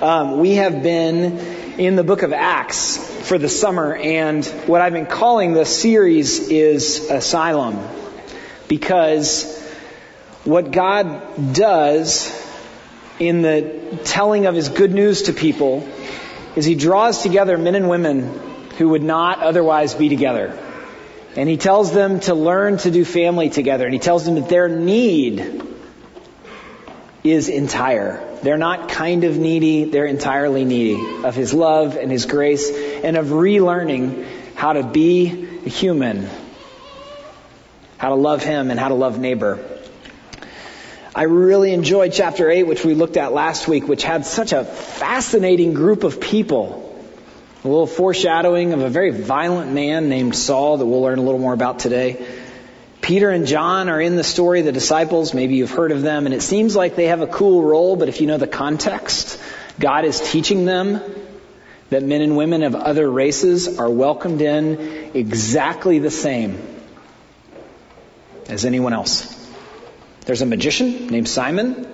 Um, we have been in the book of Acts for the summer, and what I've been calling this series is Asylum. Because what God does in the telling of His good news to people is He draws together men and women who would not otherwise be together. And He tells them to learn to do family together, and He tells them that their need is entire. They're not kind of needy, they're entirely needy of His love and His grace and of relearning how to be a human, how to love Him and how to love neighbor. I really enjoyed chapter 8, which we looked at last week, which had such a fascinating group of people. A little foreshadowing of a very violent man named Saul that we'll learn a little more about today. Peter and John are in the story, the disciples. Maybe you've heard of them, and it seems like they have a cool role, but if you know the context, God is teaching them that men and women of other races are welcomed in exactly the same as anyone else. There's a magician named Simon.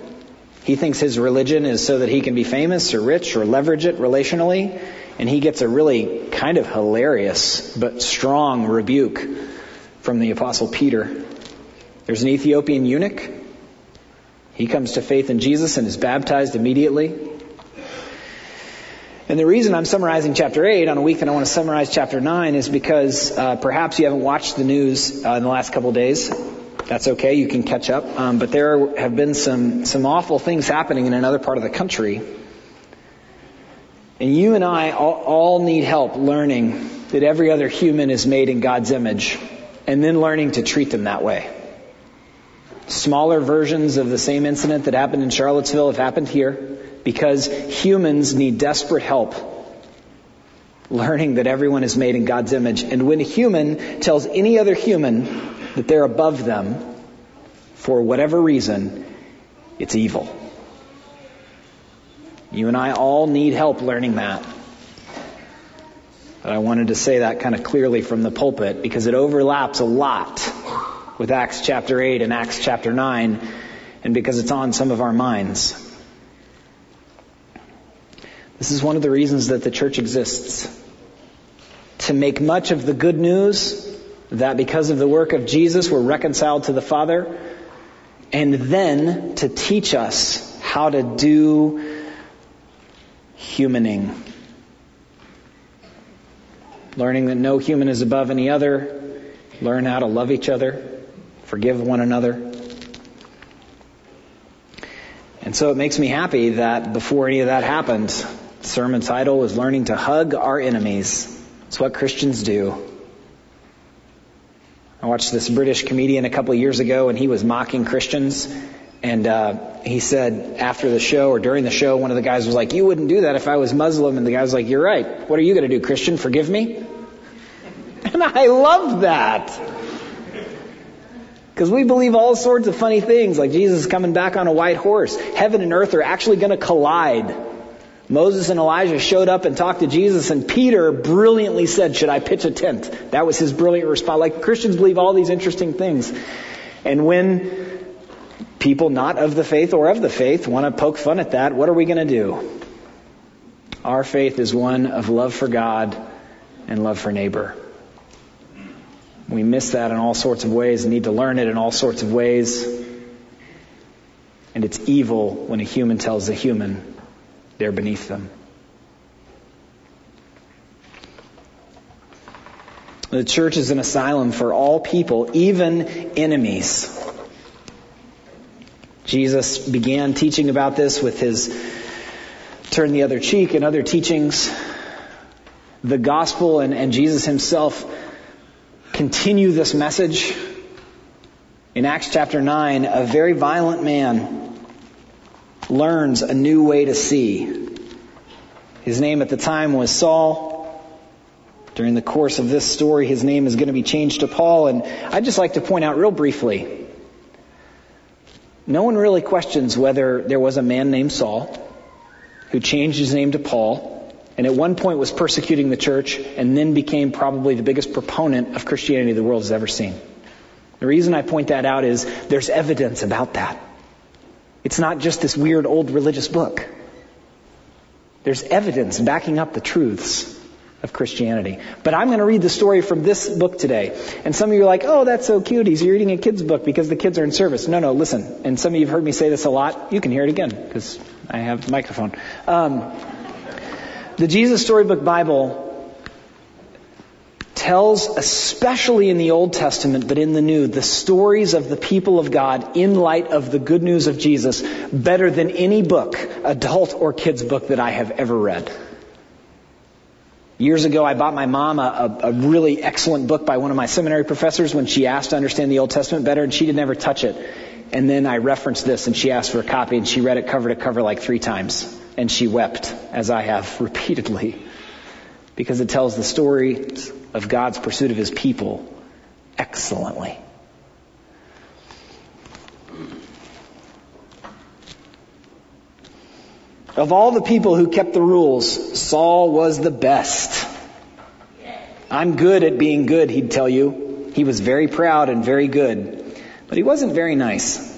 He thinks his religion is so that he can be famous or rich or leverage it relationally, and he gets a really kind of hilarious but strong rebuke from the Apostle Peter. There's an Ethiopian eunuch. He comes to faith in Jesus and is baptized immediately. And the reason I'm summarizing chapter 8 on a week that I want to summarize chapter 9 is because uh, perhaps you haven't watched the news uh, in the last couple days. That's okay, you can catch up. Um, but there have been some, some awful things happening in another part of the country. And you and I all, all need help learning that every other human is made in God's image and then learning to treat them that way. Smaller versions of the same incident that happened in Charlottesville have happened here because humans need desperate help learning that everyone is made in God's image. And when a human tells any other human that they're above them for whatever reason, it's evil. You and I all need help learning that. But I wanted to say that kind of clearly from the pulpit because it overlaps a lot with Acts chapter 8 and Acts chapter 9 and because it's on some of our minds. This is one of the reasons that the church exists. To make much of the good news that because of the work of Jesus we're reconciled to the Father and then to teach us how to do humaning learning that no human is above any other, learn how to love each other, forgive one another. And so it makes me happy that before any of that happened, sermon title was Learning to Hug Our Enemies. It's what Christians do. I watched this British comedian a couple of years ago and he was mocking Christians. And uh, he said after the show or during the show, one of the guys was like, You wouldn't do that if I was Muslim. And the guy was like, You're right. What are you going to do, Christian? Forgive me? And I love that. Because we believe all sorts of funny things, like Jesus coming back on a white horse. Heaven and earth are actually going to collide. Moses and Elijah showed up and talked to Jesus, and Peter brilliantly said, Should I pitch a tent? That was his brilliant response. Like Christians believe all these interesting things. And when people not of the faith or of the faith want to poke fun at that, what are we going to do? Our faith is one of love for God and love for neighbor. We miss that in all sorts of ways, and need to learn it in all sorts of ways. And it's evil when a human tells a human they're beneath them. The church is an asylum for all people, even enemies. Jesus began teaching about this with his turn the other cheek and other teachings. The gospel and, and Jesus himself continue this message. In Acts chapter 9, a very violent man learns a new way to see. His name at the time was Saul. During the course of this story, his name is going to be changed to Paul. And I'd just like to point out real briefly no one really questions whether there was a man named Saul who changed his name to Paul and at one point was persecuting the church and then became probably the biggest proponent of Christianity the world has ever seen. The reason I point that out is there's evidence about that. It's not just this weird old religious book. There's evidence backing up the truths of Christianity. But I'm going to read the story from this book today. And some of you are like, oh, that's so cute. He's you're reading a kid's book because the kids are in service. No, no, listen. And some of you have heard me say this a lot. You can hear it again because I have the microphone. Um, the Jesus Storybook Bible tells, especially in the Old Testament, but in the New, the stories of the people of God in light of the good news of Jesus better than any book, adult or kids book that I have ever read. Years ago, I bought my mom a, a, really excellent book by one of my seminary professors when she asked to understand the Old Testament better, and she did never touch it. And then I referenced this, and she asked for a copy, and she read it cover to cover like three times. And she wept, as I have repeatedly, because it tells the story of God's pursuit of his people excellently. Of all the people who kept the rules, Saul was the best. I'm good at being good, he'd tell you. He was very proud and very good. But he wasn't very nice.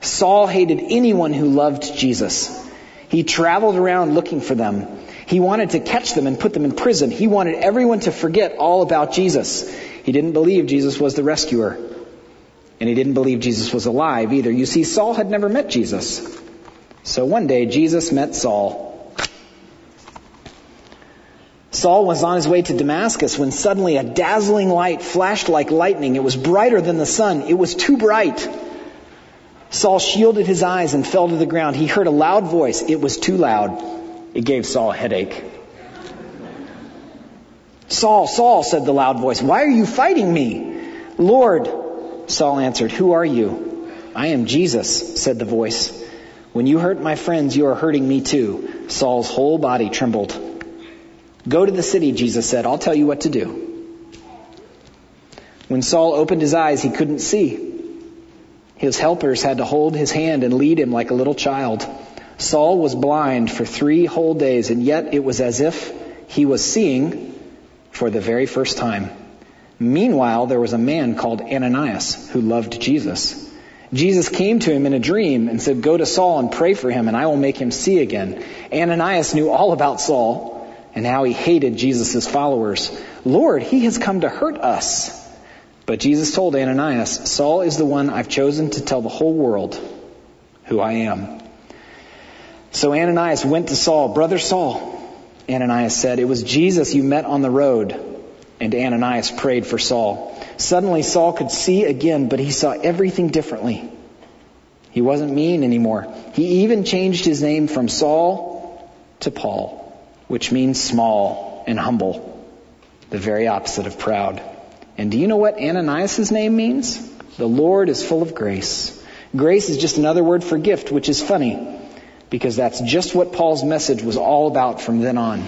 Saul hated anyone who loved Jesus. He traveled around looking for them. He wanted to catch them and put them in prison. He wanted everyone to forget all about Jesus. He didn't believe Jesus was the rescuer. And he didn't believe Jesus was alive either. You see, Saul had never met Jesus. So one day, Jesus met Saul. Saul was on his way to Damascus when suddenly a dazzling light flashed like lightning. It was brighter than the sun. It was too bright. Saul shielded his eyes and fell to the ground. He heard a loud voice. It was too loud. It gave Saul a headache. Saul, Saul, said the loud voice, why are you fighting me? Lord, Saul answered, who are you? I am Jesus, said the voice. When you hurt my friends, you are hurting me too. Saul's whole body trembled. Go to the city, Jesus said. I'll tell you what to do. When Saul opened his eyes, he couldn't see. His helpers had to hold his hand and lead him like a little child. Saul was blind for three whole days, and yet it was as if he was seeing for the very first time. Meanwhile, there was a man called Ananias who loved Jesus. Jesus came to him in a dream and said, Go to Saul and pray for him, and I will make him see again. Ananias knew all about Saul and how he hated Jesus' followers. Lord, he has come to hurt us. But Jesus told Ananias, Saul is the one I've chosen to tell the whole world who I am. So Ananias went to Saul, Brother Saul. Ananias said, It was Jesus you met on the road. And Ananias prayed for Saul. Suddenly Saul could see again, but he saw everything differently. He wasn't mean anymore. He even changed his name from Saul to Paul, which means small and humble, the very opposite of proud. And do you know what Ananias' name means? The Lord is full of grace. Grace is just another word for gift, which is funny because that's just what Paul's message was all about from then on.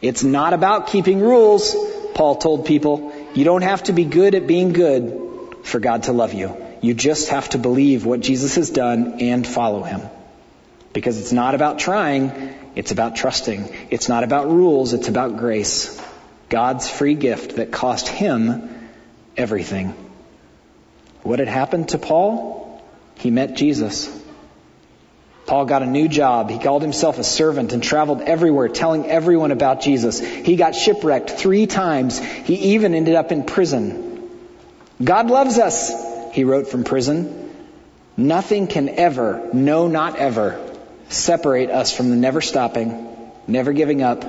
It's not about keeping rules, Paul told people. You don't have to be good at being good for God to love you. You just have to believe what Jesus has done and follow him. Because it's not about trying, it's about trusting. It's not about rules, it's about grace. God's free gift that cost him everything. What had happened to Paul? He met Jesus. Paul got a new job. He called himself a servant and traveled everywhere telling everyone about Jesus. He got shipwrecked three times. He even ended up in prison. God loves us, he wrote from prison. Nothing can ever, no, not ever, separate us from the never stopping, never giving up,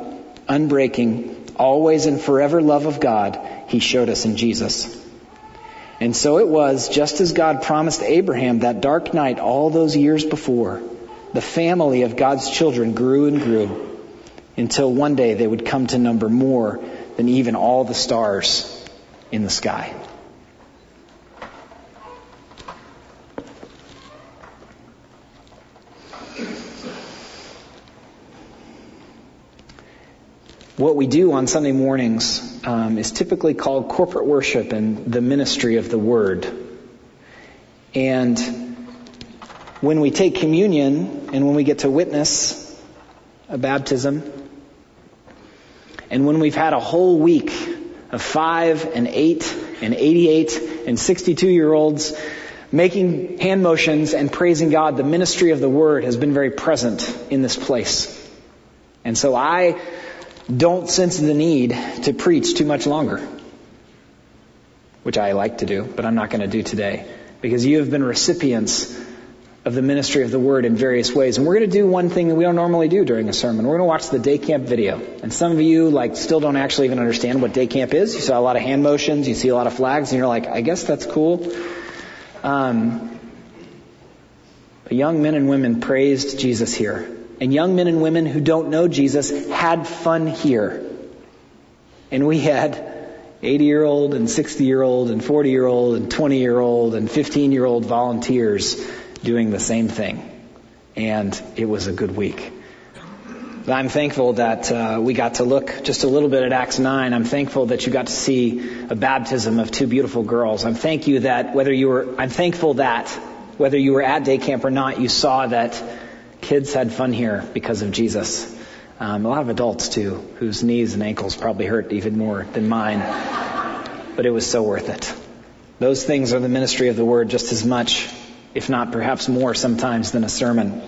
unbreaking, always and forever love of God he showed us in Jesus. And so it was, just as God promised Abraham that dark night all those years before the family of God's children grew and grew until one day they would come to number more than even all the stars in the sky. What we do on Sunday mornings um, is typically called corporate worship and the ministry of the Word. And when we take communion and when we get to witness a baptism, and when we've had a whole week of five and eight and 88 and 62 year olds making hand motions and praising God, the ministry of the word has been very present in this place. And so I don't sense the need to preach too much longer, which I like to do, but I'm not going to do today because you have been recipients of the ministry of the word in various ways. And we're going to do one thing that we don't normally do during a sermon. We're going to watch the day camp video. And some of you like still don't actually even understand what day camp is. You saw a lot of hand motions, you see a lot of flags, and you're like, I guess that's cool. Um, young men and women praised Jesus here. And young men and women who don't know Jesus had fun here. And we had 80 year old and 60 year old and 40 year old and 20 year old and 15 year old volunteers doing the same thing. And it was a good week. I'm thankful that uh, we got to look just a little bit at Acts 9. I'm thankful that you got to see a baptism of two beautiful girls. I'm thank you that whether you were, I'm thankful that whether you were at day camp or not, you saw that kids had fun here because of Jesus. Um, a lot of adults too, whose knees and ankles probably hurt even more than mine. But it was so worth it. Those things are the ministry of the word just as much, if not perhaps more sometimes than a sermon.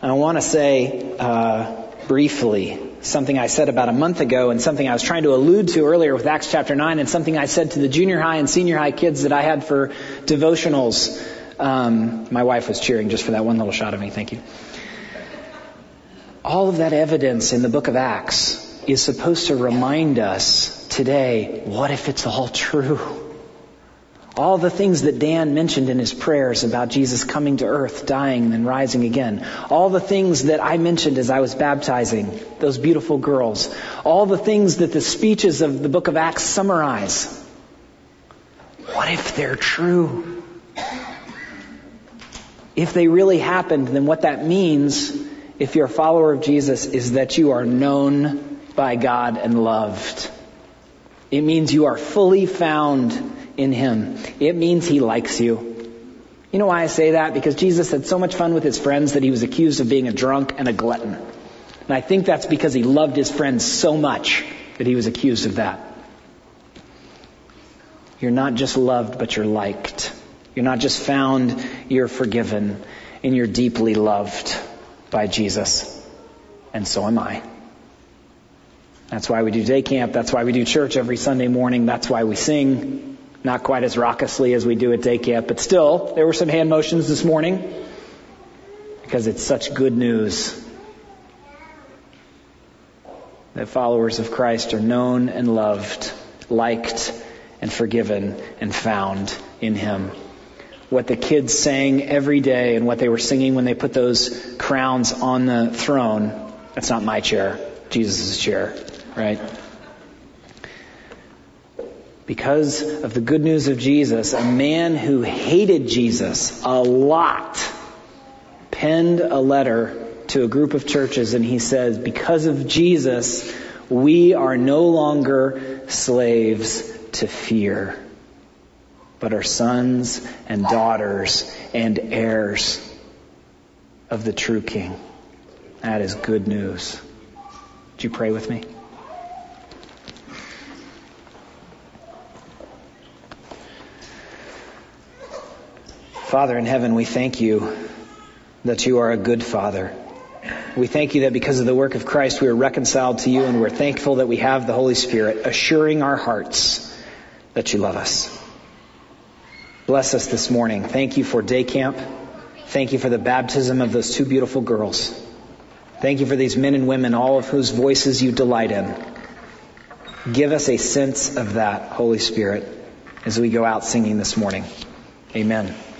And I want to say uh, briefly something I said about a month ago and something I was trying to allude to earlier with Acts chapter 9 and something I said to the junior high and senior high kids that I had for devotionals um, my wife was cheering just for that one little shot of me. Thank you. All of that evidence in the book of Acts is supposed to remind us today, what if it's all true? All the things that Dan mentioned in his prayers about Jesus coming to earth, dying, and then rising again. All the things that I mentioned as I was baptizing those beautiful girls. All the things that the speeches of the book of Acts summarize. What if they're true? if they really happened, then what that means, if you're a follower of Jesus, is that you are known by God and loved. It means you are fully found in Him. It means He likes you. You know why I say that? Because Jesus had so much fun with His friends that He was accused of being a drunk and a glutton. And I think that's because He loved His friends so much that He was accused of that. You're not just loved, but you're liked. You're not just found, you're forgiven, and you're deeply loved by Jesus. And so am I. That's why we do day camp. That's why we do church every Sunday morning. That's why we sing. Not quite as raucously as we do at day camp, but still, there were some hand motions this morning because it's such good news that followers of Christ are known and loved, liked and forgiven and found in Him what the kids sang every day and what they were singing when they put those crowns on the throne. That's not my chair, Jesus' chair, right? Because of the good news of Jesus, a man who hated Jesus a lot penned a letter to a group of churches and he says, because of Jesus, we are no longer slaves to fear but are sons and daughters and heirs of the true King. That is good news. Would you pray with me? Father in heaven, we thank you that you are a good Father. We thank you that because of the work of Christ, we are reconciled to you, and we're thankful that we have the Holy Spirit assuring our hearts that you love us. Bless us this morning. Thank you for day camp. Thank you for the baptism of those two beautiful girls. Thank you for these men and women, all of whose voices you delight in. Give us a sense of that, Holy Spirit, as we go out singing this morning. Amen.